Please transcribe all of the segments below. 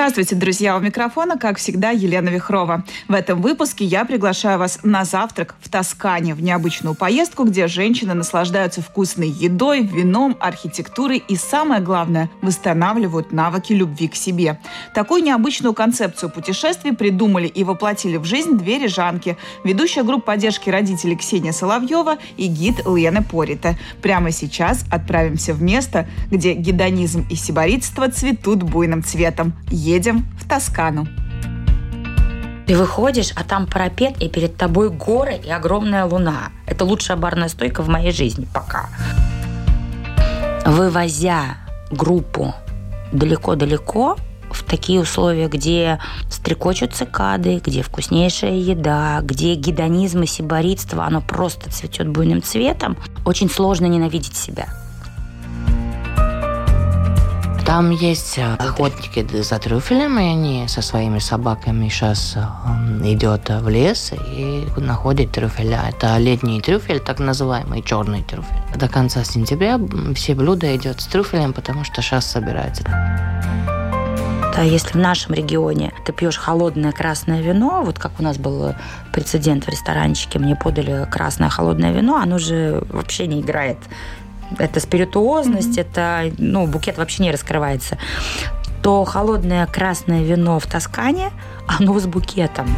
Здравствуйте, друзья! У микрофона, как всегда, Елена Вихрова. В этом выпуске я приглашаю вас на завтрак в Тоскане, в необычную поездку, где женщины наслаждаются вкусной едой, вином, архитектурой и, самое главное, восстанавливают навыки любви к себе. Такую необычную концепцию путешествий придумали и воплотили в жизнь две рижанки. Ведущая группа поддержки родителей Ксения Соловьева и гид Лена Порита. Прямо сейчас отправимся в место, где гедонизм и сиборитство цветут буйным цветом едем в Тоскану. Ты выходишь, а там парапет, и перед тобой горы и огромная луна. Это лучшая барная стойка в моей жизни пока. Вывозя группу далеко-далеко, в такие условия, где стрекочут цикады, где вкуснейшая еда, где гедонизм и сиборитство, оно просто цветет буйным цветом, очень сложно ненавидеть себя. Там есть э, охотники за трюфелем, и они со своими собаками сейчас идет в лес и находит трюфеля. Это летний трюфель, так называемый черный трюфель. До конца сентября все блюда идет с трюфелем, потому что сейчас собирается. Да, если в нашем регионе ты пьешь холодное красное вино, вот как у нас был прецедент в ресторанчике, мне подали красное холодное вино, оно же вообще не играет это спиритуозность, mm-hmm. это, ну, букет вообще не раскрывается, то холодное красное вино в Тоскане, оно с букетом.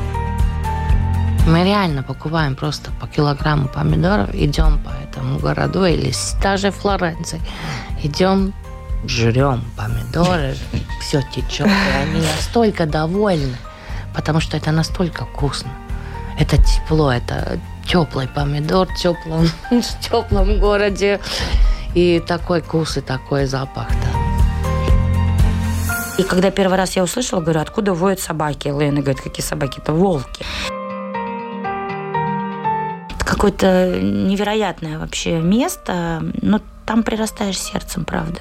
Мы реально покупаем просто по килограмму помидоров, идем по этому городу или даже Флоренции, идем, жрем помидоры, все течет, и они настолько довольны, потому что это настолько вкусно. Это тепло, это теплый помидор в теплом, в теплом городе. И такой вкус, и такой запах, да. И когда первый раз я услышала, говорю, откуда воют собаки? Лена говорит, какие собаки? Это волки. Это какое-то невероятное вообще место, но там прирастаешь сердцем, правда.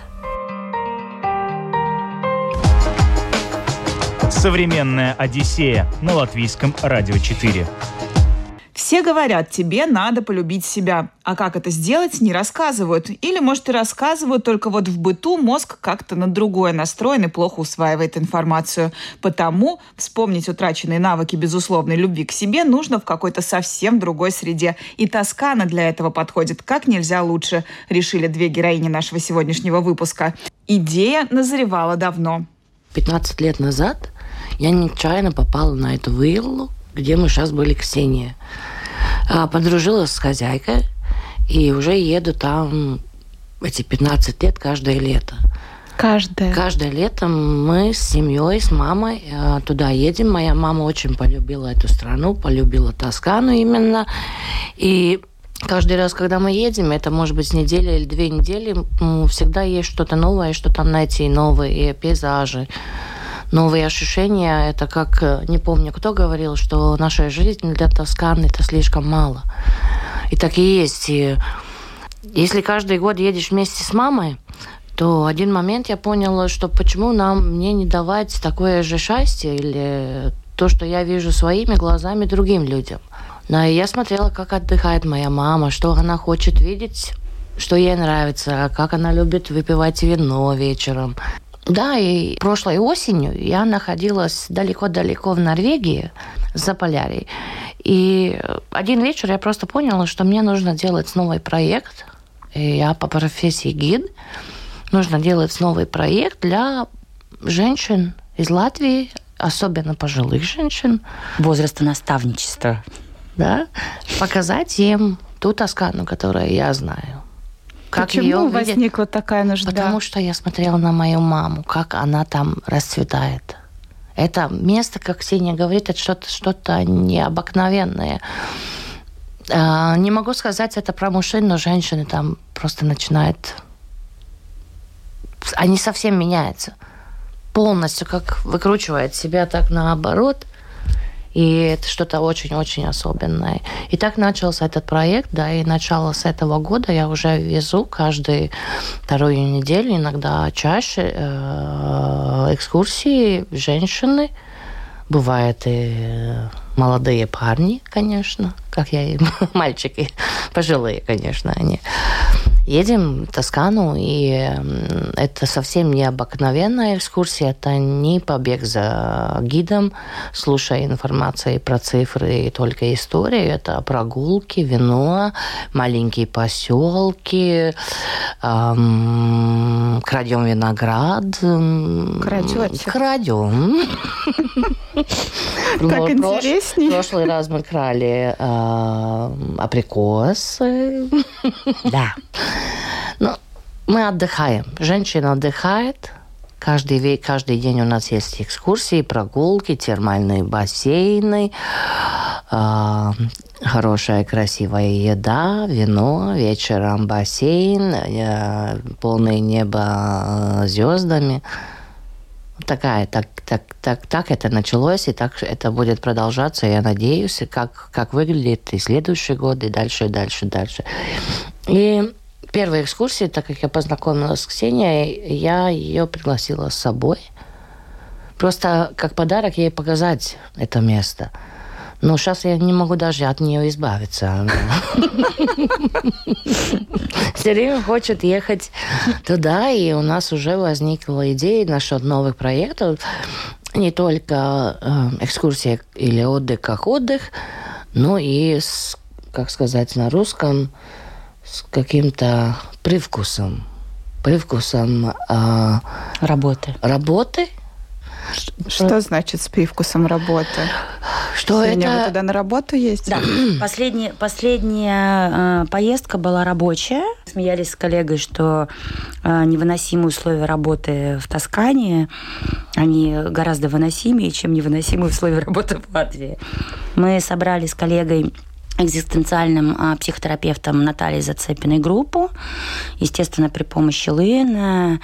Современная Одиссея на латвийском радио 4. Все говорят, тебе надо полюбить себя. А как это сделать, не рассказывают. Или, может, и рассказывают, только вот в быту мозг как-то на другое настроен и плохо усваивает информацию. Потому вспомнить утраченные навыки безусловной любви к себе нужно в какой-то совсем другой среде. И Тоскана для этого подходит как нельзя лучше, решили две героини нашего сегодняшнего выпуска. Идея назревала давно. 15 лет назад я нечаянно попала на эту виллу, где мы сейчас были, Ксения. А, подружилась с хозяйкой, и уже еду там эти 15 лет каждое лето. Каждое. Каждое лето мы с семьей, с мамой а, туда едем. Моя мама очень полюбила эту страну, полюбила Тоскану именно. И каждый раз, когда мы едем, это может быть неделя или две недели, всегда есть что-то новое, что там найти, новые пейзажи новые ощущения. Это как, э, не помню, кто говорил, что наша жизнь для Тосканы это слишком мало. И так и есть. И если каждый год едешь вместе с мамой, то один момент я поняла, что почему нам мне не давать такое же счастье или то, что я вижу своими глазами другим людям. Но я смотрела, как отдыхает моя мама, что она хочет видеть, что ей нравится, как она любит выпивать вино вечером. Да, и прошлой осенью я находилась далеко-далеко в Норвегии, за Полярией. И один вечер я просто поняла, что мне нужно делать новый проект. И я по профессии гид. Нужно делать новый проект для женщин из Латвии, особенно пожилых женщин. Возраста наставничества. Да. Показать им ту Тоскану, которую я знаю. Как Почему ее возникла такая нужда? Потому что я смотрела на мою маму, как она там расцветает. Это место, как Ксения говорит, это что-то что необыкновенное. А, не могу сказать это про мужчин, но женщины там просто начинают... Они совсем меняются. Полностью как выкручивает себя так наоборот. И это что-то очень-очень особенное. И так начался этот проект, да, и начало с этого года я уже везу каждую вторую неделю, иногда чаще, э, экскурсии женщины, Бывает и молодые парни, конечно, как я и мальчики, пожилые, конечно, они. Едем в Тоскану, и это совсем необыкновенная экскурсия, это не побег за гидом, слушая информацию про цифры и только историю, это прогулки, вино, маленькие поселки, эм, крадем виноград. Крадете? Крадем. Так интереснее. В прошлый раз мы крали э, абрикосы. Да. Ну, мы отдыхаем. Женщина отдыхает. Каждый, каждый день у нас есть экскурсии, прогулки, термальные бассейны, э, хорошая красивая еда, вино, вечером бассейн, э, полное небо звездами такая, так, так, так, так это началось, и так это будет продолжаться, я надеюсь, как, как выглядит и следующий год, и дальше, и дальше, и дальше. И первая экскурсия, так как я познакомилась с Ксенией, я ее пригласила с собой. Просто как подарок ей показать это место – но сейчас я не могу даже от нее избавиться. Все время хочет ехать туда, и у нас уже возникла идея насчет новых проектов. Не только э, экскурсия или отдых как отдых, но и, с, как сказать на русском, с каким-то привкусом. Привкусом э, работы. Работы – что значит с привкусом работы? Что Сегодня это... вы туда на работу ездите? Да. Последняя, последняя э, поездка была рабочая. Смеялись с коллегой, что э, невыносимые условия работы в Тоскане, они гораздо выносимее, чем невыносимые условия работы в Латвии. Мы собрали с коллегой экзистенциальным а, психотерапевтом Натальей Зацепиной группу. Естественно, при помощи Лыны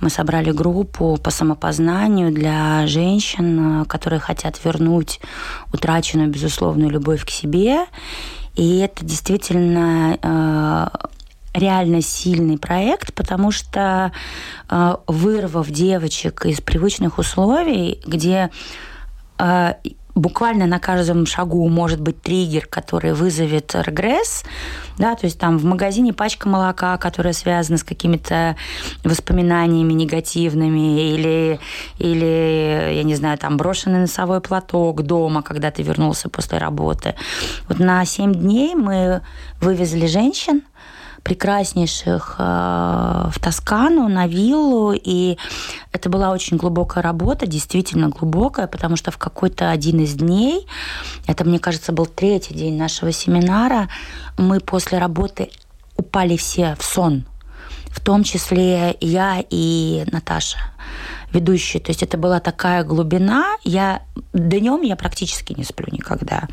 мы собрали группу по самопознанию для женщин, которые хотят вернуть утраченную безусловную любовь к себе. И это действительно э, реально сильный проект, потому что э, вырвав девочек из привычных условий, где буквально на каждом шагу может быть триггер, который вызовет регресс, да, то есть там в магазине пачка молока, которая связана с какими-то воспоминаниями негативными, или, или, я не знаю, там брошенный носовой платок дома, когда ты вернулся после работы. Вот на 7 дней мы вывезли женщин, прекраснейших э, в Тоскану, на виллу, и это была очень глубокая работа, действительно глубокая, потому что в какой-то один из дней, это, мне кажется, был третий день нашего семинара, мы после работы упали все в сон, в том числе я и Наташа ведущий. То есть это была такая глубина. Я днем я практически не сплю никогда.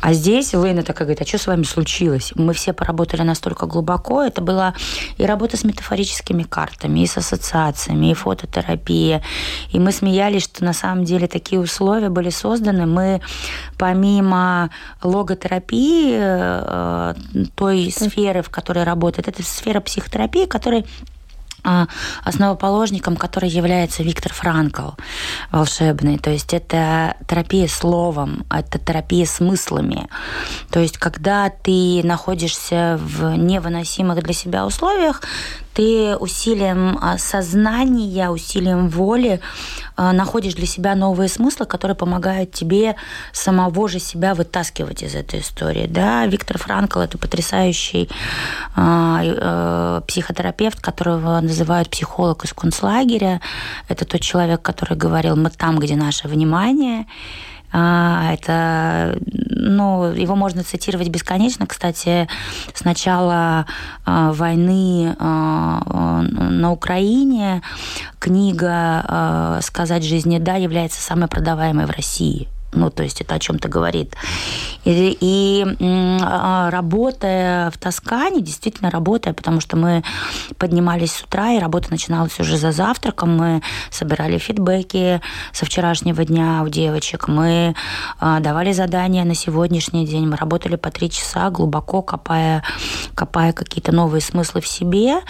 А здесь Лейна такая говорит, а что с вами случилось? Мы все поработали настолько глубоко. Это была и работа с метафорическими картами, и с ассоциациями, и фототерапия. И мы смеялись, что на самом деле такие условия были созданы. Мы помимо логотерапии, э, той сферы, в которой работает, это сфера психотерапии, которая основоположником, который является Виктор Франкл, волшебный. То есть это терапия словом, это терапия смыслами. То есть когда ты находишься в невыносимых для себя условиях, ты усилием а, сознания, усилием воли а, находишь для себя новые смыслы, которые помогают тебе самого же себя вытаскивать из этой истории. Да, Виктор Франкл – это потрясающий а, психотерапевт, которого называют психолог из концлагеря. Это тот человек, который говорил «мы там, где наше внимание». А, это, ну, его можно цитировать бесконечно. Кстати, с начала а, войны а, на Украине книга «Сказать жизни да» является самой продаваемой в России. Ну, то есть это о чем-то говорит. И, и а, работая в Тоскане, действительно работая, потому что мы поднимались с утра, и работа начиналась уже за завтраком, мы собирали фидбэки со вчерашнего дня у девочек, мы а, давали задания на сегодняшний день, мы работали по три часа, глубоко копая, копая какие-то новые смыслы в себе,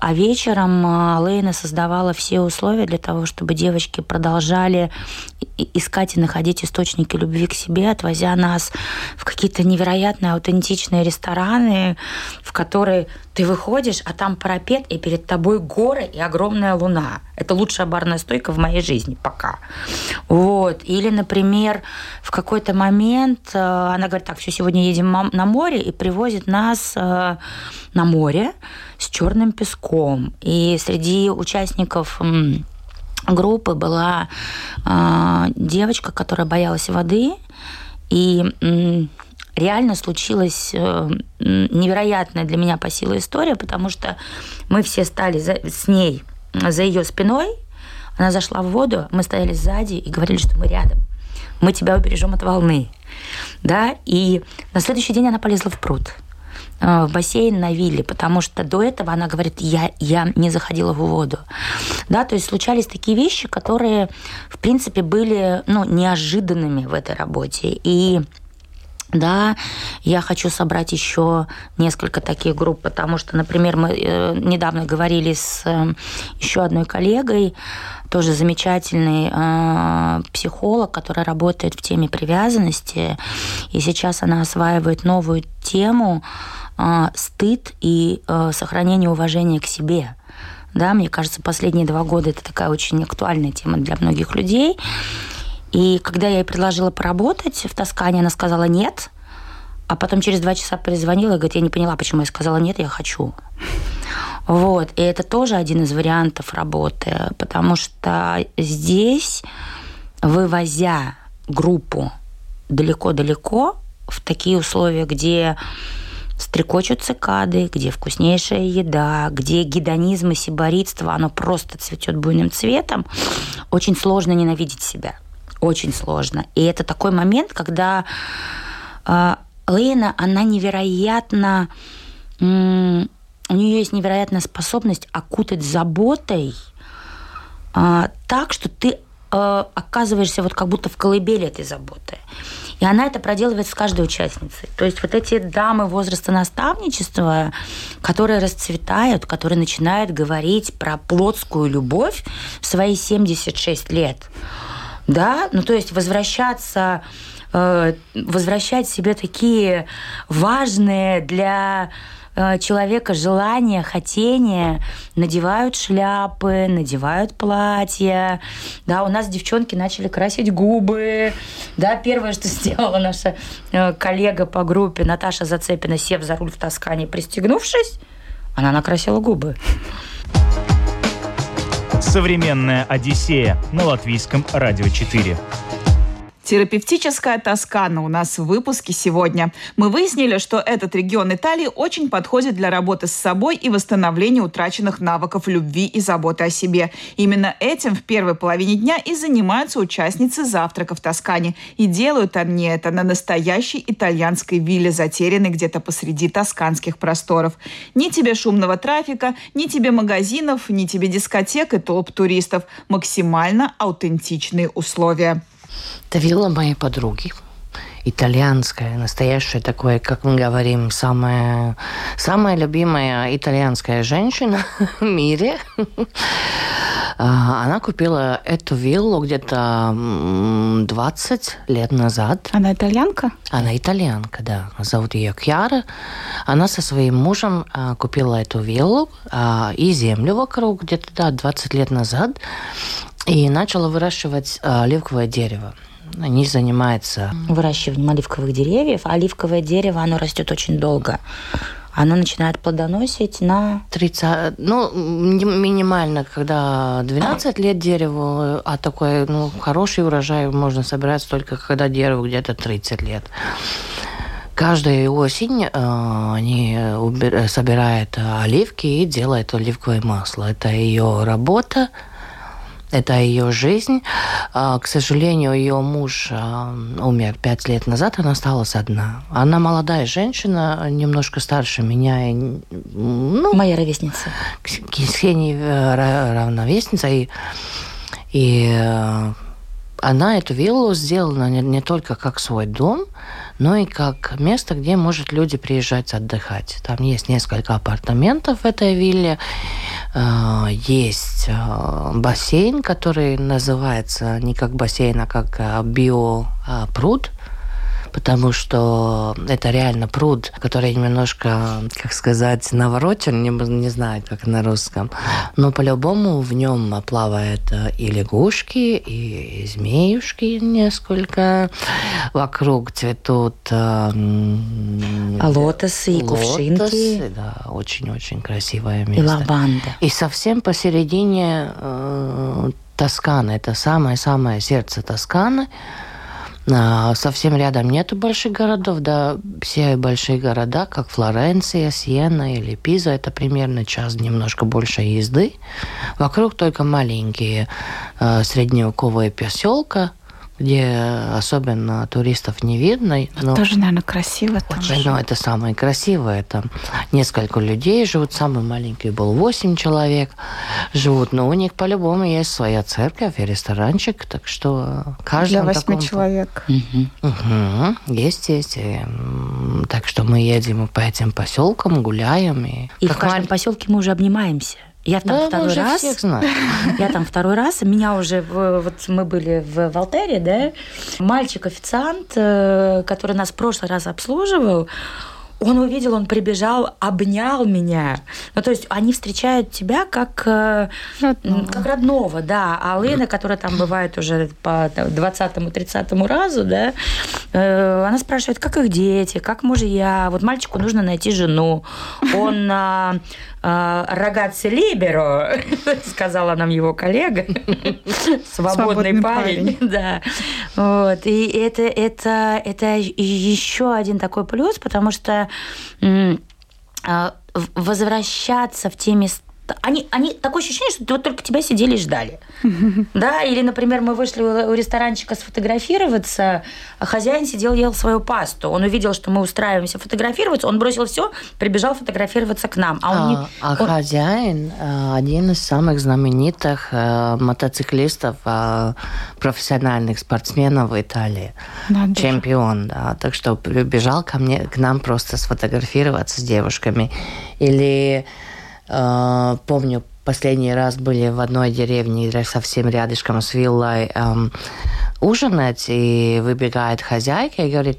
а вечером а, Лейна создавала все условия для того, чтобы девочки продолжали искать и находить источники любви к себе, отвозя нас в какие-то невероятные аутентичные рестораны, в которые ты выходишь, а там парапет, и перед тобой горы и огромная луна. Это лучшая барная стойка в моей жизни пока. Вот. Или, например, в какой-то момент э, она говорит, так, все, сегодня едем на море, и привозит нас э, на море с черным песком. И среди участников группы была э, девочка, которая боялась воды, и э, реально случилась э, невероятная для меня по силе история, потому что мы все стали за, с ней за ее спиной, она зашла в воду, мы стояли сзади и говорили, что мы рядом, мы тебя убережем от волны, да, и на следующий день она полезла в пруд. Э, в бассейн на вилле, потому что до этого она говорит, я, я не заходила в воду. Да, то есть случались такие вещи, которые, в принципе, были ну, неожиданными в этой работе. И да, я хочу собрать еще несколько таких групп, потому что, например, мы э, недавно говорили с э, еще одной коллегой, тоже замечательный э, психолог, который работает в теме привязанности, и сейчас она осваивает новую тему стыд и э, сохранение уважения к себе. Да, мне кажется, последние два года это такая очень актуальная тема для многих людей. И когда я ей предложила поработать в Тоскане, она сказала нет. А потом через два часа перезвонила и говорит, я не поняла, почему я сказала нет, я хочу. Вот. И это тоже один из вариантов работы, потому что здесь, вывозя группу далеко-далеко, в такие условия, где стрекочут цикады, где вкуснейшая еда, где гедонизм и сиборитство, оно просто цветет буйным цветом, очень сложно ненавидеть себя. Очень сложно. И это такой момент, когда э, Лейна, она невероятно... У нее есть невероятная способность окутать заботой э, так, что ты э, оказываешься вот как будто в колыбели этой заботы. И она это проделывает с каждой участницей. То есть вот эти дамы возраста наставничества, которые расцветают, которые начинают говорить про плотскую любовь в свои 76 лет, да, ну то есть возвращаться э, возвращать себе такие важные для человека желание, хотение, надевают шляпы, надевают платья. Да, у нас девчонки начали красить губы. Да, первое, что сделала наша э, коллега по группе Наташа Зацепина, сев за руль в Тоскане, пристегнувшись, она накрасила губы. Современная Одиссея на латвийском радио 4. Терапевтическая Тоскана у нас в выпуске сегодня. Мы выяснили, что этот регион Италии очень подходит для работы с собой и восстановления утраченных навыков любви и заботы о себе. Именно этим в первой половине дня и занимаются участницы завтрака в Тоскане. И делают они это на настоящей итальянской вилле, затерянной где-то посреди тосканских просторов. Ни тебе шумного трафика, ни тебе магазинов, ни тебе дискотек и толп туристов. Максимально аутентичные условия. Это вилла моей подруги итальянская, настоящая такое, как мы говорим, самая, самая любимая итальянская женщина в мире. А, она купила эту виллу где-то 20 лет назад. Она итальянка? Она итальянка, да. Зовут ее Кьяра. Она со своим мужем а, купила эту виллу а, и землю вокруг где-то да, 20 лет назад и начала выращивать оливковое дерево они занимаются выращиванием оливковых деревьев. Оливковое дерево, оно растет очень долго. Оно начинает плодоносить на... 30, ну, минимально, когда 12 лет дереву, а такой, ну, хороший урожай можно собирать только когда дереву где-то 30 лет. Каждую осень э, они убир... собирают оливки и делают оливковое масло. Это ее работа, это ее жизнь. А, к сожалению, ее муж а, умер пять лет назад, она осталась одна. Она молодая женщина, немножко старше меня. Ну, Моя ровесница. Ксении э, равновесница. И, и э, она эту виллу сделала не, не только как свой дом, но и как место, где может люди приезжать отдыхать. Там есть несколько апартаментов в этой вилле, э, есть э, бассейн, который называется не как бассейн, а как э, биопруд потому что это реально пруд, который немножко, как сказать, наворочен, не, не знаю, как на русском. Но по-любому в нем плавают и лягушки, и змеюшки несколько. Вокруг цветут э, лотосы и кувшинки. Да, очень-очень красивое место. И лаванда. И совсем посередине э, Тоскана. Это самое-самое сердце Тосканы. А, совсем рядом нету больших городов, да, все большие города, как Флоренция, Сиена или Пиза, это примерно час, немножко больше езды. Вокруг только маленькие э, средневековые поселка, где особенно туристов не видно. Но Тоже, наверное, красиво там. Очень, ну, это самое красивое. Там несколько людей живут. Самый маленький был 8 человек живут. Но у них по-любому есть своя церковь и ресторанчик. Так что каждый Для 8 таком... человек. Угу. Угу. Есть, есть. И, так что мы едем по этим поселкам, гуляем. И, и в каждом маль... поселке мы уже обнимаемся. Я там да, второй раз. Всех Я там второй раз. Меня уже вот мы были в Волтере, да. Мальчик официант, э, который нас в прошлый раз обслуживал, он увидел, он прибежал, обнял меня. Ну, то есть они встречают тебя как э, родного, как родного да. А Лена, которая там бывает уже по 20-30 разу, да, э, она спрашивает, как их дети, как мужья. Вот мальчику нужно найти жену. Он э, Рогаци Либеро, сказала нам его коллега, свободный, парень, да. Вот. И это, это, это еще один такой плюс, потому что а, возвращаться в те места, они, они такое ощущение, что вот только тебя сидели и ждали. Да, или, например, мы вышли у ресторанчика сфотографироваться, а хозяин сидел, ел свою пасту. Он увидел, что мы устраиваемся фотографироваться, он бросил все, прибежал фотографироваться к нам. А, он не, а он... хозяин э, один из самых знаменитых э, мотоциклистов, э, профессиональных спортсменов в Италии. Надо Чемпион, да. Так что прибежал ко мне, к нам просто сфотографироваться с девушками. Или помню, последний раз были в одной деревне, совсем рядышком с виллой, эм, ужинать, и выбегает хозяйка и говорит,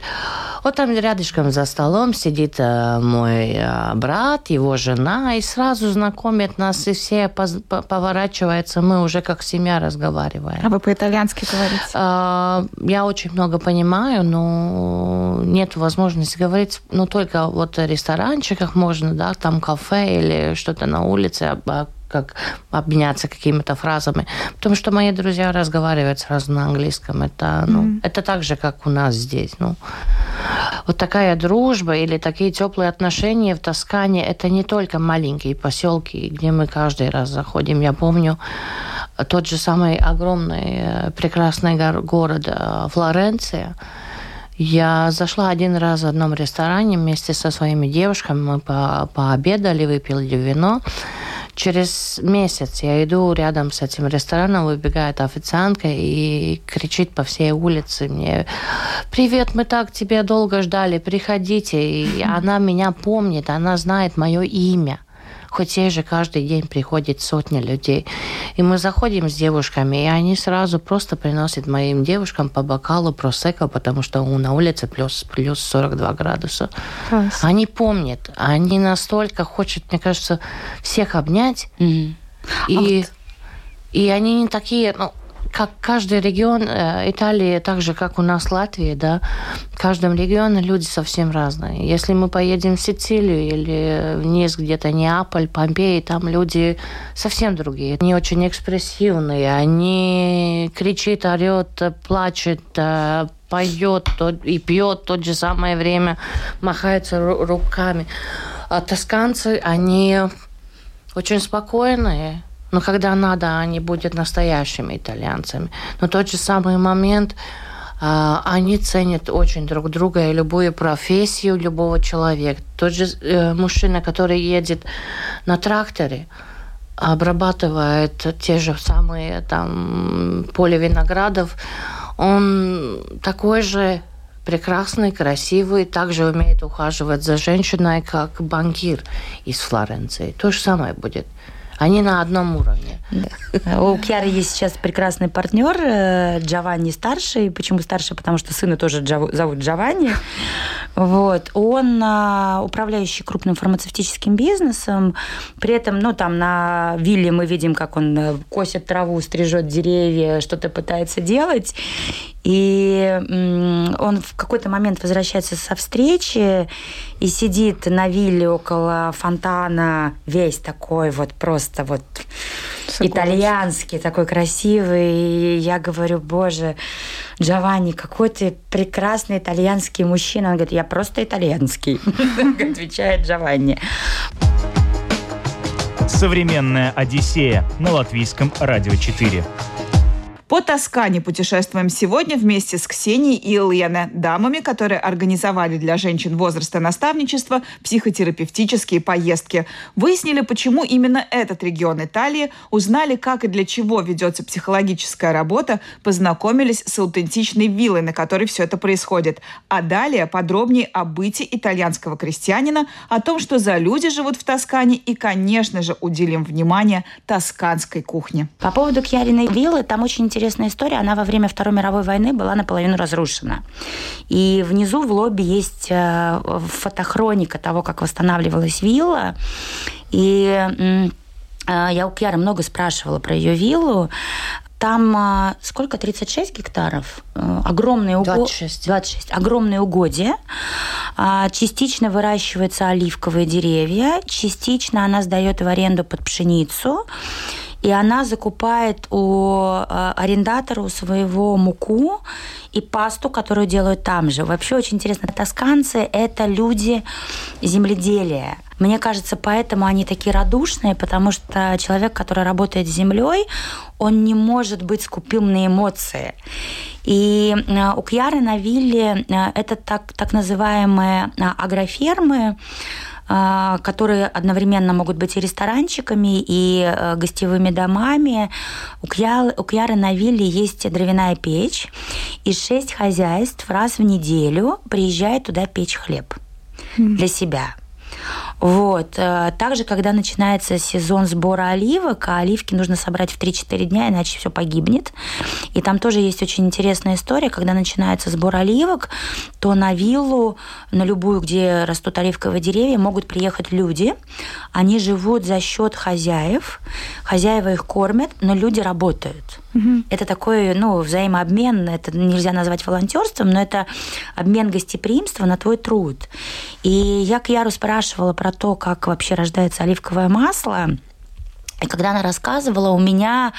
вот там рядышком за столом сидит э, мой э, брат, его жена, и сразу знакомит нас, и все поворачиваются, мы уже как семья разговариваем. А вы по-итальянски говорите? Э, я очень много понимаю, но нет возможности говорить, ну, только вот в ресторанчиках можно, да, там кафе или что-то на улице, как обменяться какими-то фразами. Потому что мои друзья разговаривают сразу на английском. Это, ну, mm-hmm. это так же, как у нас здесь. Ну. Вот такая дружба или такие теплые отношения в Тоскане, это не только маленькие поселки, где мы каждый раз заходим. Я помню тот же самый огромный э, прекрасный город э, Флоренция. Я зашла один раз в одном ресторане вместе со своими девушками. Мы по пообедали, выпили вино. Через месяц я иду рядом с этим рестораном, выбегает официантка и кричит по всей улице мне, «Привет, мы так тебя долго ждали, приходите». И она меня помнит, она знает мое имя хоть ей же каждый день приходит сотня людей. И мы заходим с девушками, и они сразу просто приносят моим девушкам по бокалу просека, потому что на улице плюс, плюс 42 градуса. Класс. Они помнят, они настолько хотят, мне кажется, всех обнять. Mm-hmm. И, а вот... и они не такие, ну, как каждый регион э, Италии, так же, как у нас Латвия, да, в каждом регионе люди совсем разные. Если мы поедем в Сицилию или вниз где-то Неаполь, Помпеи, там люди совсем другие. Они очень экспрессивные, они кричит, орет, плачет, э, поет и пьет в то же самое время, махается руками. А тосканцы, они очень спокойные, но когда надо, они будут настоящими итальянцами. Но тот же самый момент, а, они ценят очень друг друга и любую профессию любого человека. Тот же э, мужчина, который едет на тракторе, обрабатывает те же самые там поле виноградов, Он такой же прекрасный, красивый, также умеет ухаживать за женщиной, как банкир из Флоренции. То же самое будет. Они на одном уровне. У Кьяры есть сейчас прекрасный партнер э, Джованни старший. Почему старший? Потому что сына тоже зовут Джованни. Вот. Он а, управляющий крупным фармацевтическим бизнесом. При этом, ну, там на вилле мы видим, как он э, косит траву, стрижет деревья, что-то пытается делать. И он в какой-то момент возвращается со встречи и сидит на вилле около фонтана, весь такой вот просто вот Согласен. итальянский, такой красивый. И я говорю, боже, Джованни, какой ты прекрасный итальянский мужчина. Он говорит, я просто итальянский, отвечает Джованни. Современная Одиссея на латвийском радио 4. По Тоскане путешествуем сегодня вместе с Ксенией и Еленой, дамами, которые организовали для женщин возраста наставничества психотерапевтические поездки. Выяснили, почему именно этот регион Италии, узнали, как и для чего ведется психологическая работа, познакомились с аутентичной виллой, на которой все это происходит. А далее подробнее о быте итальянского крестьянина, о том, что за люди живут в Тоскане и, конечно же, уделим внимание тосканской кухне. По поводу Кьяриной виллы, там очень интересно интересная история. Она во время Второй мировой войны была наполовину разрушена. И внизу в лобби есть э, фотохроника того, как восстанавливалась вилла. И э, я у Кьяры много спрашивала про ее виллу. Там а, сколько? 36 гектаров? Э, огромные угодья. 26. 26. Огромные угодья. Частично выращиваются оливковые деревья, частично она сдает в аренду под пшеницу и она закупает у э, арендатора у своего муку и пасту, которую делают там же. Вообще очень интересно. Тосканцы – это люди земледелия. Мне кажется, поэтому они такие радушные, потому что человек, который работает с землей, он не может быть скупым на эмоции. И э, у Кьяры на вилле э, это так, так называемые агрофермы, которые одновременно могут быть и ресторанчиками, и э, гостевыми домами. У Кьяры, у Кьяры на вилле есть дровяная печь, и шесть хозяйств раз в неделю приезжает туда печь хлеб для себя. Вот. Э, также, когда начинается сезон сбора оливок, а оливки нужно собрать в 3-4 дня, иначе все погибнет. И там тоже есть очень интересная история. Когда начинается сбор оливок, то на виллу, на любую, где растут оливковые деревья, могут приехать люди. Они живут за счет хозяев. Хозяева их кормят, но люди работают. Это такой, ну, взаимообмен, это нельзя назвать волонтерством, но это обмен гостеприимства на твой труд. И я к Яру спрашивала про то, как вообще рождается оливковое масло. И когда она рассказывала, у меня,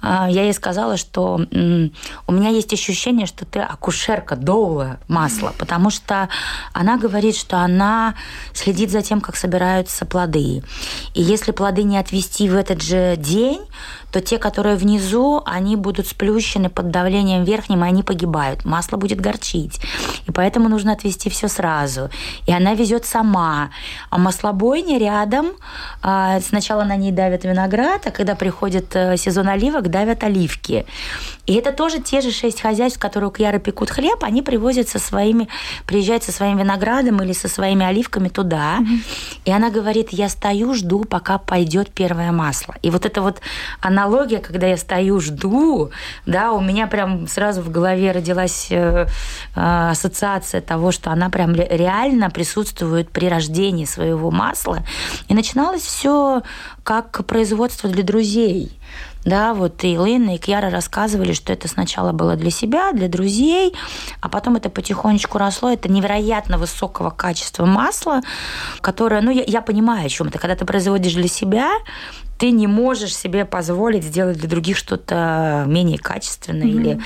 а, я ей сказала, что у меня есть ощущение, что ты акушерка доула масла, потому что она говорит, что она следит за тем, как собираются плоды. И если плоды не отвести в этот же день, то те, которые внизу, они будут сплющены под давлением верхним, и они погибают. Масло будет горчить. И поэтому нужно отвести все сразу. И она везет сама. А маслобойня рядом. А, сначала на ней давят виноград, а когда приходит э, сезон оливок, давят оливки. И это тоже те же шесть хозяйств, которые у Кьяры пекут хлеб, они привозят со своими, приезжают со своим виноградом или со своими оливками туда. Mm-hmm. И она говорит, я стою, жду, пока пойдет первое масло. И вот это вот аналогия, когда я стою, жду, да, у меня прям сразу в голове родилась э, э, ассоциация того, что она прям реально присутствует при рождении своего масла. И начиналось все как производство для друзей. Да, вот и Лена, и Кьяра рассказывали, что это сначала было для себя, для друзей, а потом это потихонечку росло. Это невероятно высокого качества масла, которое, ну, я, я понимаю, о чем это. Когда ты производишь для себя, ты не можешь себе позволить сделать для других что-то менее качественное mm-hmm. или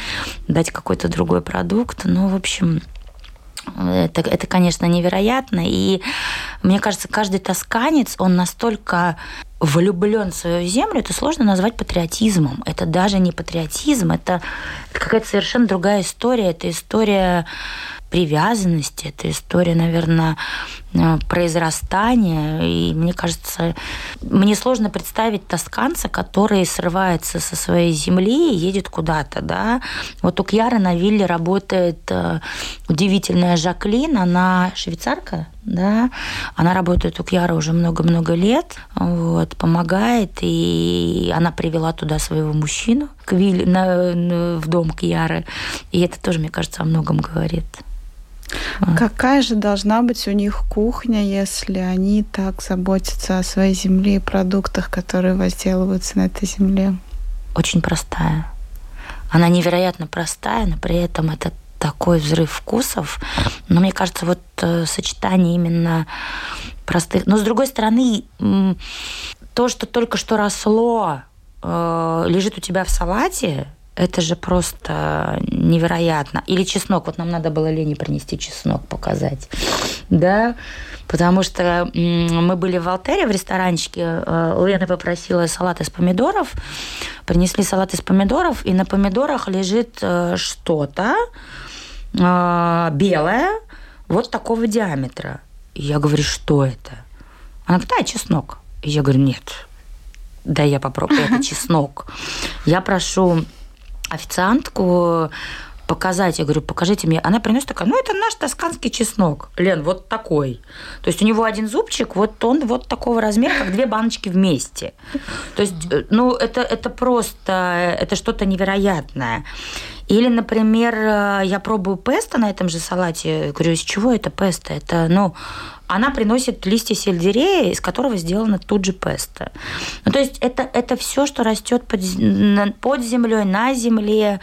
дать какой-то другой продукт. Ну, в общем, это, это, конечно, невероятно. И мне кажется, каждый тосканец, он настолько влюблен в свою землю, это сложно назвать патриотизмом. Это даже не патриотизм, это какая-то совершенно другая история. Это история привязанности, это история, наверное, произрастания. И мне кажется, мне сложно представить тосканца, который срывается со своей земли и едет куда-то. Да? Вот у Кьяры на вилле работает э, удивительная Жаклин, она швейцарка, да, она работает у Кьяры уже много-много лет, вот, помогает, и она привела туда своего мужчину к Вилли, на, на, в дом Кьяры, и это тоже, мне кажется, о многом говорит. Какая же должна быть у них кухня, если они так заботятся о своей земле и продуктах, которые возделываются на этой земле? Очень простая. Она невероятно простая, но при этом это такой взрыв вкусов. Но мне кажется, вот э, сочетание именно простых... Но с другой стороны, то, что только что росло, э, лежит у тебя в салате, это же просто невероятно. Или чеснок. Вот нам надо было Лене принести чеснок показать. Да, потому что мы были в Алтере в ресторанчике. Э, Лена попросила салат из помидоров. Принесли салат из помидоров, и на помидорах лежит э, что-то э, белое, вот такого диаметра. И я говорю, что это? Она говорит, да, чеснок. И я говорю, нет, да я попробую, это чеснок. Я прошу официантку показать. Я говорю, покажите мне. Она приносит такая, ну, это наш тосканский чеснок. Лен, вот такой. То есть у него один зубчик, вот он вот такого размера, как две баночки вместе. То есть, э, ну, это, это просто, это что-то невероятное. Или, например, э, я пробую песто на этом же салате. Говорю, из чего это песто? Это, ну, она приносит листья сельдерея, из которого сделано тут же песто. Ну, то есть это, это все, что растет под, под землей, на земле.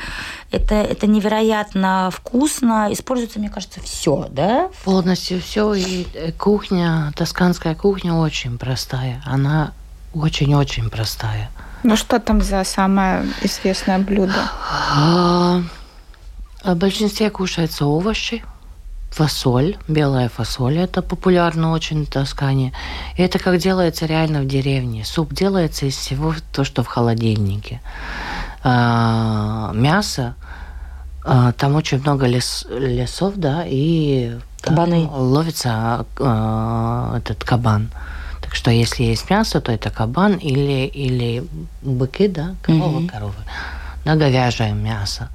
Это, это невероятно вкусно. Используется, мне кажется, все, да? Полностью все. И э, кухня, тосканская кухня очень простая. Она очень-очень простая. Ну что там за самое известное блюдо? А, в большинстве кушаются овощи, фасоль, белая фасоль, это популярно очень в Тоскане. И это как делается реально в деревне. Суп делается из всего то, что в холодильнике. А, мясо, а, там очень много лес, лесов, да, и Кабаны. Ловится а, этот кабан. Так что если есть мясо, то это кабан или, или быки, да, корова, угу. коровы. Да, говяжье мясо.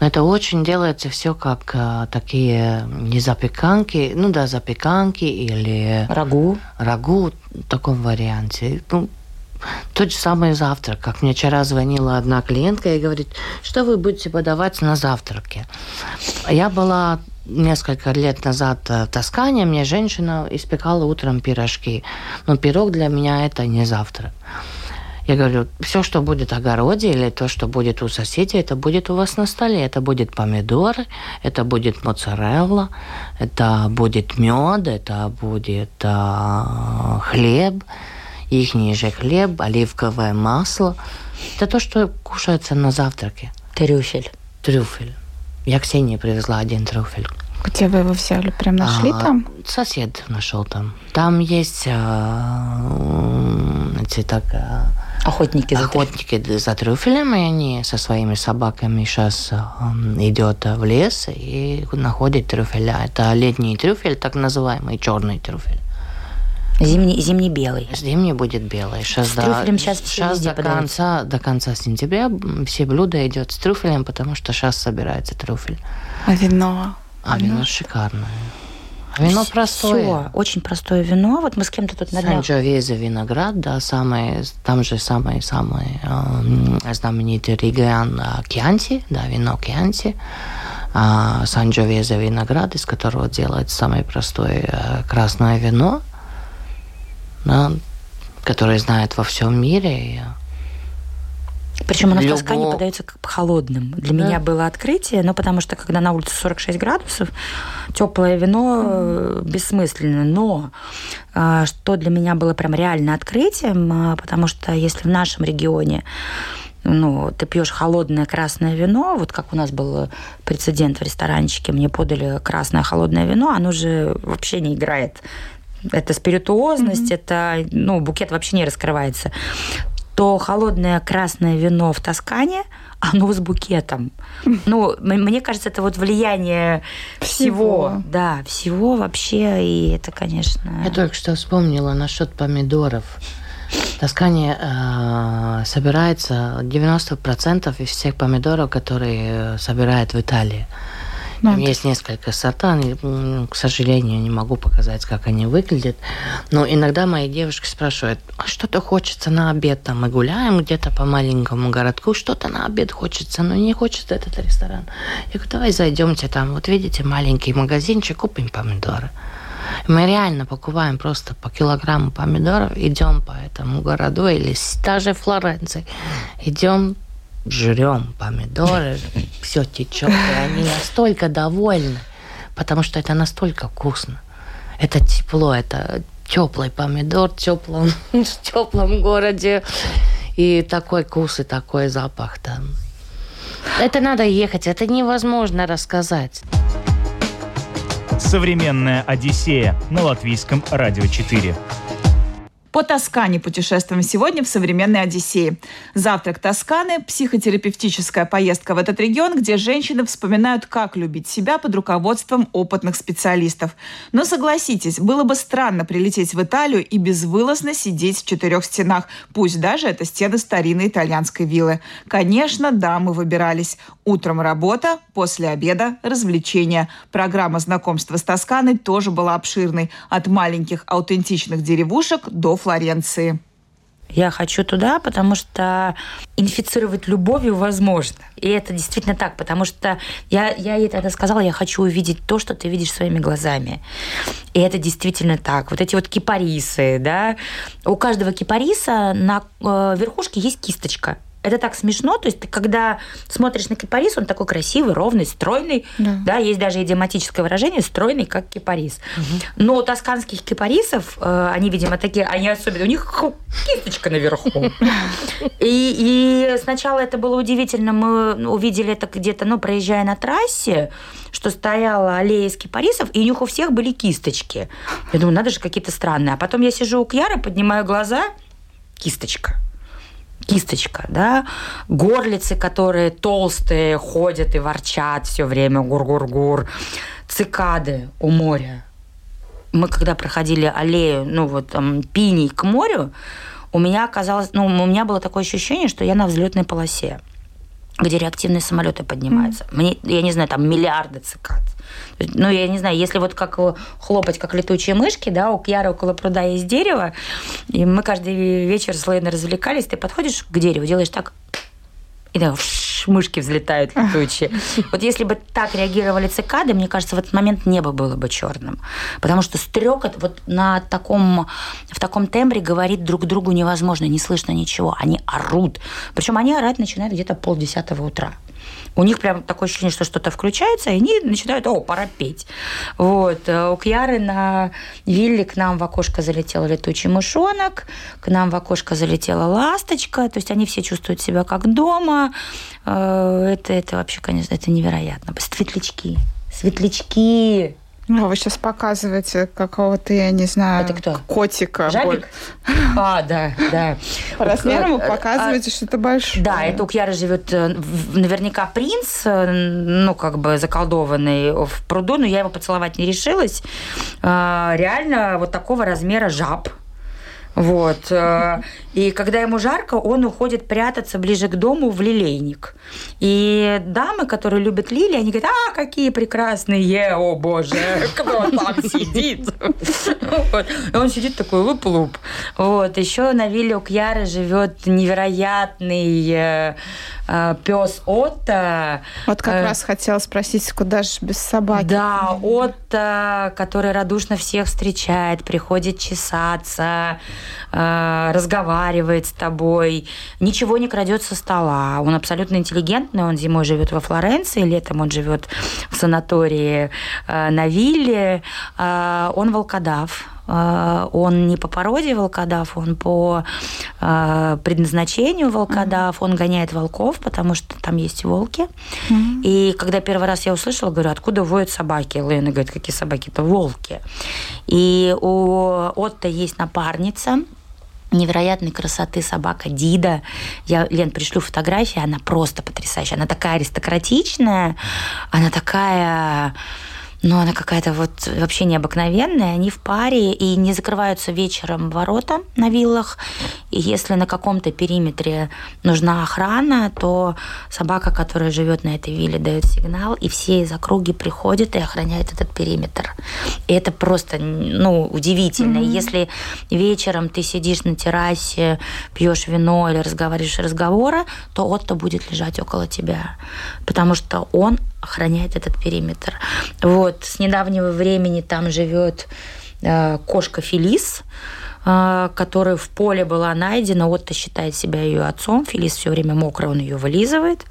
Но это очень делается все как а, такие не запеканки, ну да, запеканки или... Рагу. Рагу в таком варианте. Ну, тот же самый завтрак. Как мне вчера звонила одна клиентка и говорит, что вы будете подавать на завтраке. Я была несколько лет назад в Тоскане, мне женщина испекала утром пирожки. Но пирог для меня это не завтрак. Я говорю, все, что будет в огороде или то, что будет у соседей, это будет у вас на столе. Это будет помидоры, это будет моцарелла, это будет мед, это будет э, хлеб, их же хлеб, оливковое масло. Это то, что кушается на завтраке. Трюфель. Трюфель. Я Ксении привезла один трюфель. Где вы его взяли? Прям нашли а, там? Сосед нашел там. Там есть а, эти так... А, охотники за охотники за трюфелем, и они со своими собаками сейчас а, идет в лес и находят трюфеля. Это летний трюфель, так называемый черный трюфель. Зимний, зимний белый. Зимний будет белый. Сейчас, с трюфелем сейчас, сейчас до конца, до конца сентября все блюда идет с трюфелем, потому что сейчас собирается трюфель. А вино? А вино, вино шикарное. А вино простое. Все, очень простое вино. Вот мы с кем-то тут на днях... Санджовезе виноград, да, самый, там же самый-самый э, знаменитый регион э, Кьянти, да, вино Кьянти. Э, Санджовезе виноград, из которого делается самое простое э, красное вино, да, которое знает во всем мире. Причем оно Любо... в Тоскане подается как холодным. Для да. меня было открытие, но потому что когда на улице 46 градусов, теплое вино mm. бессмысленно. Но а, что для меня было прям реально открытием, а, потому что если в нашем регионе ну, ты пьешь холодное красное вино, вот как у нас был прецедент в ресторанчике, мне подали красное холодное вино, оно же вообще не играет. Это спиритуозность, mm-hmm. это, ну, букет вообще не раскрывается то холодное красное вино в Тоскане, оно с букетом. Ну, мне кажется, это вот влияние всего. всего. Да, всего вообще, и это, конечно... Я только что вспомнила насчет помидоров. В Тоскане э, собирается 90% из всех помидоров, которые собирают в Италии. Там ну, есть несколько сортов, к сожалению, не могу показать, как они выглядят. Но иногда мои девушки спрашивают, а что-то хочется на обед, там мы гуляем где-то по маленькому городку, что-то на обед хочется, но не хочется этот ресторан. Я говорю, давай зайдемте там, вот видите, маленький магазинчик, купим помидоры. Мы реально покупаем просто по килограмму помидоров, идем по этому городу или даже Флоренции, идем жрем помидоры, все течет, и они настолько довольны, потому что это настолько вкусно. Это тепло, это теплый помидор в теплом, в теплом городе. И такой вкус, и такой запах там. Это надо ехать, это невозможно рассказать. Современная Одиссея на латвийском радио 4. По Тоскане путешествуем сегодня в современной Одиссее. Завтрак Тосканы – психотерапевтическая поездка в этот регион, где женщины вспоминают, как любить себя под руководством опытных специалистов. Но согласитесь, было бы странно прилететь в Италию и безвылазно сидеть в четырех стенах, пусть даже это стены старинной итальянской виллы. Конечно, да, мы выбирались. Утром работа, после обеда – развлечения. Программа знакомства с Тосканой тоже была обширной. От маленьких аутентичных деревушек до Флоренции. Я хочу туда, потому что инфицировать любовью возможно. И это действительно так, потому что я, я ей тогда сказала, я хочу увидеть то, что ты видишь своими глазами. И это действительно так. Вот эти вот кипарисы, да. У каждого кипариса на э, верхушке есть кисточка это так смешно. То есть ты когда смотришь на кипарис, он такой красивый, ровный, стройный. Да, да есть даже идиоматическое выражение стройный, как кипарис. Угу. Но у тосканских кипарисов, э, они, видимо, такие, они особенно, у них кисточка наверху. И, и сначала это было удивительно. Мы увидели это где-то, ну, проезжая на трассе, что стояла аллея из кипарисов, и у них у всех были кисточки. Я думаю, надо же, какие-то странные. А потом я сижу у Кьяра, поднимаю глаза, кисточка кисточка, да, горлицы, которые толстые, ходят и ворчат все время, гур-гур-гур, цикады у моря. Мы когда проходили аллею, ну вот там, пиней к морю, у меня оказалось, ну, у меня было такое ощущение, что я на взлетной полосе где реактивные самолеты поднимаются. Mm. Мне, я не знаю, там миллиарды цикад. Ну, я не знаю, если вот как хлопать, как летучие мышки, да, у Кьяры около пруда есть дерево, и мы каждый вечер с Лейной развлекались, ты подходишь к дереву, делаешь так, и да, мышки взлетают летучие. Вот если бы так реагировали цикады, мне кажется, в этот момент небо было бы черным. Потому что стрекот вот на таком, в таком тембре говорит друг другу невозможно, не слышно ничего. Они орут. Причем они орать начинают где-то полдесятого утра у них прям такое ощущение, что что-то включается, и они начинают, о, пора петь. Вот. Э, у Кьяры на вилле к нам в окошко залетел летучий мышонок, к нам в окошко залетела ласточка, то есть они все чувствуют себя как дома. Э, это, это вообще, конечно, это невероятно. Светлячки. Светлячки. Ну, вы сейчас показываете какого-то, я не знаю, это кто? котика. Жабик? А, да, да. По размерам вы а, показываете, что это большое. Да, это у Кьяры живет э, наверняка принц, э, ну, как бы заколдованный в пруду, но я его поцеловать не решилась. А, реально вот такого размера жаб – вот. Э, и когда ему жарко, он уходит прятаться ближе к дому в лилейник. И дамы, которые любят лилии, они говорят, а, какие прекрасные, о боже, кто там сидит? И он сидит такой, луп-луп. Вот. Еще на вилле у Кьяры живет невероятный э, э, пес Отто. Вот как раз хотела спросить, куда же без собаки? Да, Отто, который радушно всех встречает, приходит чесаться, разговаривает с тобой, ничего не крадет со стола. Он абсолютно интеллигентный, он зимой живет во Флоренции, летом он живет в санатории э, на вилле. Э, он волкодав, он не по породе волкодав, он по предназначению волкодав, он гоняет волков, потому что там есть волки. Mm-hmm. И когда первый раз я услышала, говорю, откуда воют собаки? Лена говорит, какие собаки? Это волки. И у Отто есть напарница, невероятной красоты собака Дида. Я, Лен, пришлю фотографии, она просто потрясающая. Она такая аристократичная, она такая но она какая-то вот вообще необыкновенная. Они в паре и не закрываются вечером ворота на виллах. И если на каком-то периметре нужна охрана, то собака, которая живет на этой вилле, дает сигнал, и все из округи приходят и охраняют этот периметр. И это просто, ну, удивительно. Mm-hmm. Если вечером ты сидишь на террасе, пьешь вино или разговариваешь разговоры, то Отто будет лежать около тебя, потому что он охраняет этот периметр. Вот, с недавнего времени там живет э, кошка Фелис, э, которая в поле была найдена. Отто считает себя ее отцом. Фелис все время мокрая, он ее вылизывает.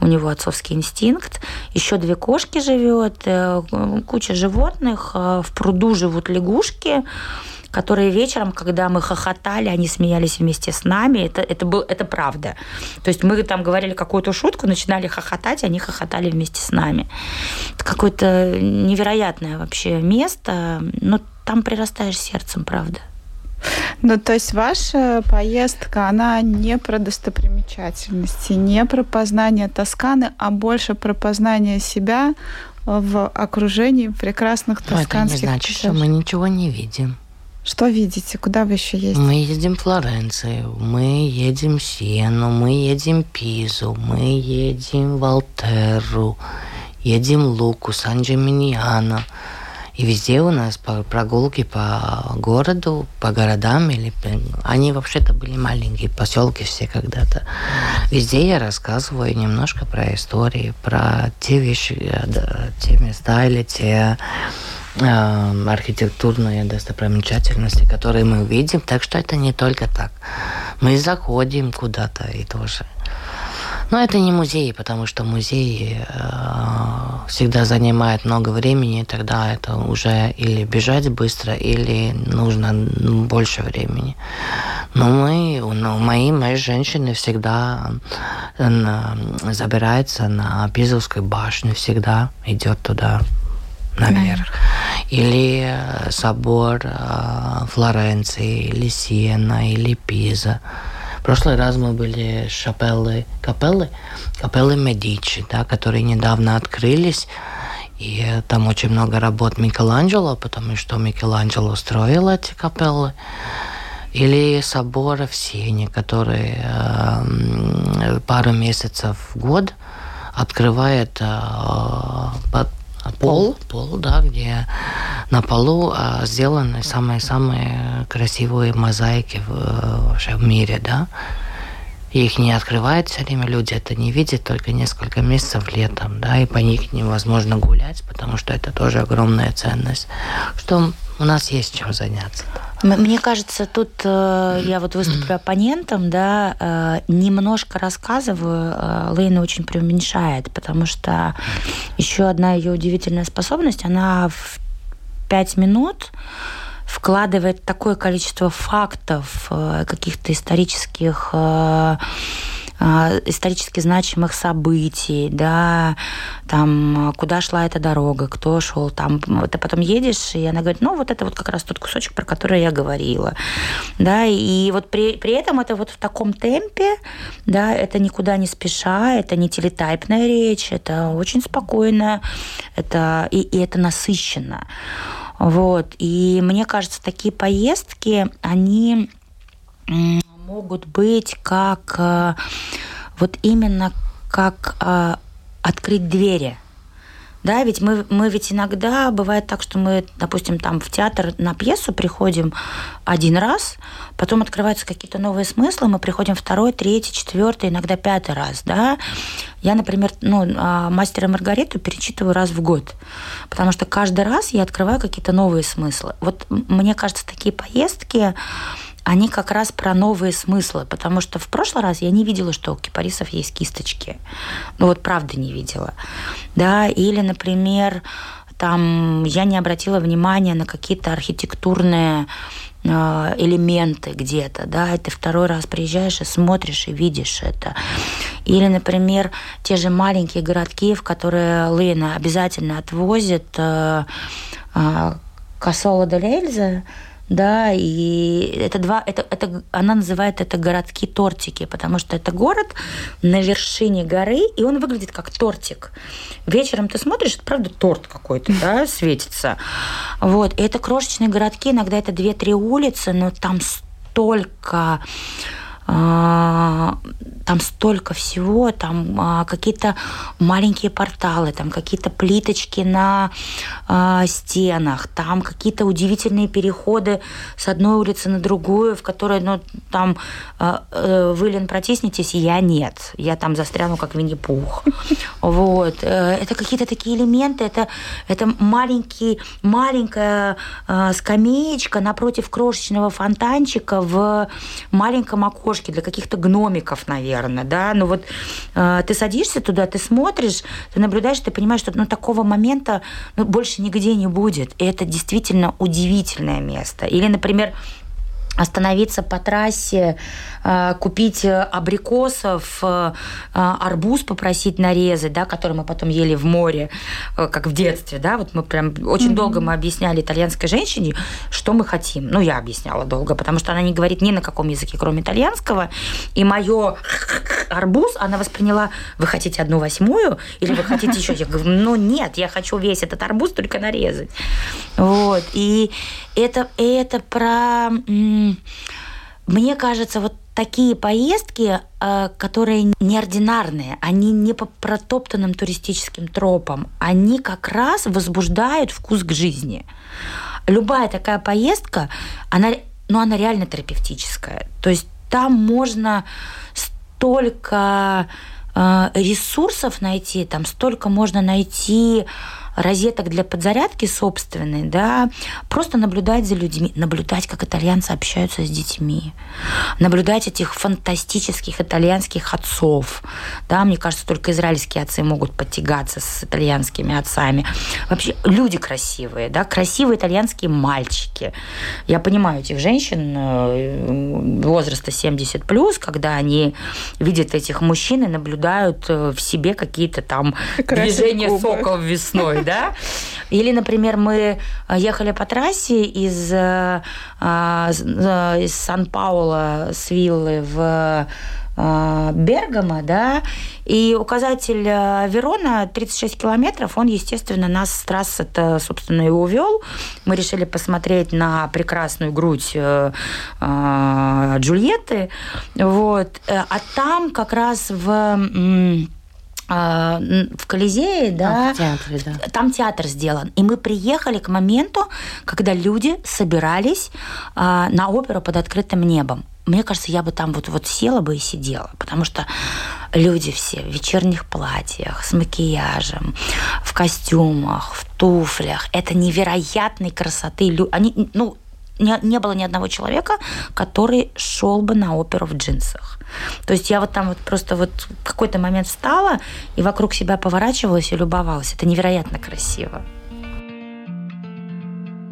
У него отцовский инстинкт. Еще две кошки живет, э, куча животных. В пруду живут лягушки которые вечером, когда мы хохотали, они смеялись вместе с нами. Это, это, был, это правда. То есть мы там говорили какую-то шутку, начинали хохотать, они хохотали вместе с нами. Это какое-то невероятное вообще место. Но там прирастаешь сердцем, правда. Ну, то есть ваша поездка, она не про достопримечательности, не про познание Тосканы, а больше про познание себя в окружении прекрасных тосканских Но это не значит, что мы ничего не видим. Что видите? Куда вы еще ездите? Мы едем в Флоренцию, мы едем в Сену, мы едем в Пизу, мы едем в Алтеру, едем в Луку, Сан-Джиминьяно. И везде у нас прогулки по городу, по городам. Или... Они вообще-то были маленькие поселки все когда-то. Везде я рассказываю немножко про истории, про те вещи, э, те места или те э, архитектурные достопримечательности, которые мы увидим. Так что это не только так. Мы заходим куда-то и тоже. Но это не музей, потому что музей э, всегда занимает много времени, и тогда это уже или бежать быстро, или нужно больше времени. Но мы, ну, мои, мои женщины всегда на, забираются на Пизовскую башню, всегда идет туда наверх. Или э, собор э, Флоренции, или Сиена, или Пиза. В прошлый раз мы были шапеллы, капеллы, капеллы Медичи, да, которые недавно открылись. И там очень много работ Микеланджело, потому что Микеланджело строил эти капеллы. Или соборы в Сене, которые э, пару месяцев в год открывает э, под пол, пол, да, где на полу а, сделаны самые-самые красивые мозаики в, вообще в мире, да. Их не открывают все время, люди это не видят только несколько месяцев летом, да, и по них невозможно гулять, потому что это тоже огромная ценность. Что у нас есть чем заняться. Мне кажется, тут э, я вот выступлю оппонентом, да, э, немножко рассказываю, э, Лейна очень преуменьшает, потому что еще одна ее удивительная способность, она в пять минут вкладывает такое количество фактов, э, каких-то исторических э, а, исторически значимых событий, да, там, куда шла эта дорога, кто шел там. Ты потом едешь, и она говорит, ну, вот это вот как раз тот кусочек, про который я говорила. Да, и вот при, при этом это вот в таком темпе, да, это никуда не спеша, это не телетайпная речь, это очень спокойно, это, и, и это насыщенно. Вот. И мне кажется, такие поездки, они могут быть как э, вот именно как э, открыть двери. Да, ведь мы, мы ведь иногда бывает так, что мы, допустим, там в театр на пьесу приходим один раз, потом открываются какие-то новые смыслы, мы приходим второй, третий, четвертый, иногда пятый раз, да. Я, например, ну, а, «Мастера Маргариту» перечитываю раз в год, потому что каждый раз я открываю какие-то новые смыслы. Вот мне кажется, такие поездки, они как раз про новые смыслы, потому что в прошлый раз я не видела, что у кипарисов есть кисточки. Ну вот правда не видела. Да, или, например, там я не обратила внимания на какие-то архитектурные э, элементы где-то, да, и ты второй раз приезжаешь и смотришь и видишь это. Или, например, те же маленькие городки, в которые Лена обязательно отвозит э, э, Кассола де Лельза, да, и это два, это, это, она называет это городки тортики, потому что это город на вершине горы, и он выглядит как тортик. Вечером ты смотришь, это правда торт какой-то, да, светится. Вот, и это крошечные городки, иногда это две-три улицы, но там столько там столько всего, там а, какие-то маленькие порталы, там какие-то плиточки на а, стенах, там какие-то удивительные переходы с одной улицы на другую, в которой, ну, там э, вы, Лен, протиснетесь, я нет. Я там застряну, как Винни-Пух. Вот. Э, это какие-то такие элементы, это, это маленький, маленькая скамеечка напротив крошечного фонтанчика в маленьком окошке окошке для каких-то гномиков, наверное, да, ну вот э, ты садишься туда, ты смотришь, ты наблюдаешь, ты понимаешь, что ну, такого момента ну, больше нигде не будет, и это действительно удивительное место. Или, например, остановиться по трассе, э, купить абрикосов, э, арбуз попросить нарезать, да, который мы потом ели в море, э, как в детстве, да, вот мы прям очень mm-hmm. долго мы объясняли итальянской женщине, что мы хотим. Ну, я объясняла долго, потому что она не говорит ни на каком языке, кроме итальянского, и мое арбуз она восприняла, вы хотите одну восьмую или вы хотите еще? Я говорю, ну нет, я хочу весь этот арбуз только нарезать. Вот, и это, это про мне кажется, вот такие поездки, э, которые неординарные, они не по протоптанным туристическим тропам, они как раз возбуждают вкус к жизни. Любая такая поездка, она, ну, она реально терапевтическая. То есть там можно столько э, ресурсов найти, там столько можно найти розеток для подзарядки собственной, да, просто наблюдать за людьми, наблюдать, как итальянцы общаются с детьми, наблюдать этих фантастических итальянских отцов, да, мне кажется, только израильские отцы могут подтягаться с итальянскими отцами. Вообще, люди красивые, да, красивые итальянские мальчики. Я понимаю этих женщин э, возраста 70 плюс, когда они видят этих мужчин и наблюдают э, в себе какие-то там движения соков весной, да? Или, например, мы э, ехали по трассе из, э, э, из Сан-Паула с виллы в Бергамо, да, и указатель Верона 36 километров, он, естественно, нас с трассы это, собственно, и увел. Мы решили посмотреть на прекрасную грудь Джульетты, вот, а там как раз в а, в Колизее, да, а, в театре, да, там театр сделан. И мы приехали к моменту, когда люди собирались а, на оперу под открытым небом. Мне кажется, я бы там вот, вот села бы и сидела, потому что люди все в вечерних платьях, с макияжем, в костюмах, в туфлях. Это невероятной красоты. Они, ну, не, не было ни одного человека, который шел бы на оперу в джинсах. То есть я вот там вот просто вот в какой-то момент встала и вокруг себя поворачивалась и любовалась. Это невероятно красиво.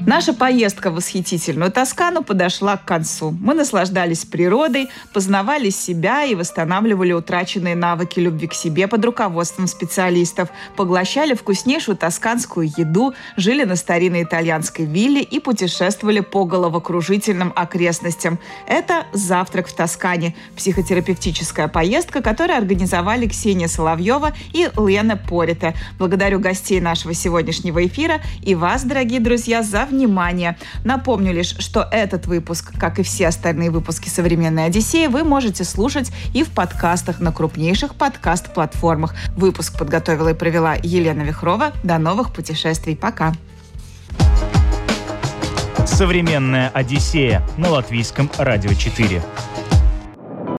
Наша поездка в восхитительную Тоскану подошла к концу. Мы наслаждались природой, познавали себя и восстанавливали утраченные навыки любви к себе под руководством специалистов, поглощали вкуснейшую тосканскую еду, жили на старинной итальянской вилле и путешествовали по головокружительным окрестностям. Это «Завтрак в Тоскане» – психотерапевтическая поездка, которую организовали Ксения Соловьева и Лена Порита. Благодарю гостей нашего сегодняшнего эфира и вас, дорогие друзья, за внимание. Напомню лишь, что этот выпуск, как и все остальные выпуски «Современной Одиссеи», вы можете слушать и в подкастах на крупнейших подкаст-платформах. Выпуск подготовила и провела Елена Вихрова. До новых путешествий. Пока. «Современная Одиссея» на Латвийском радио 4.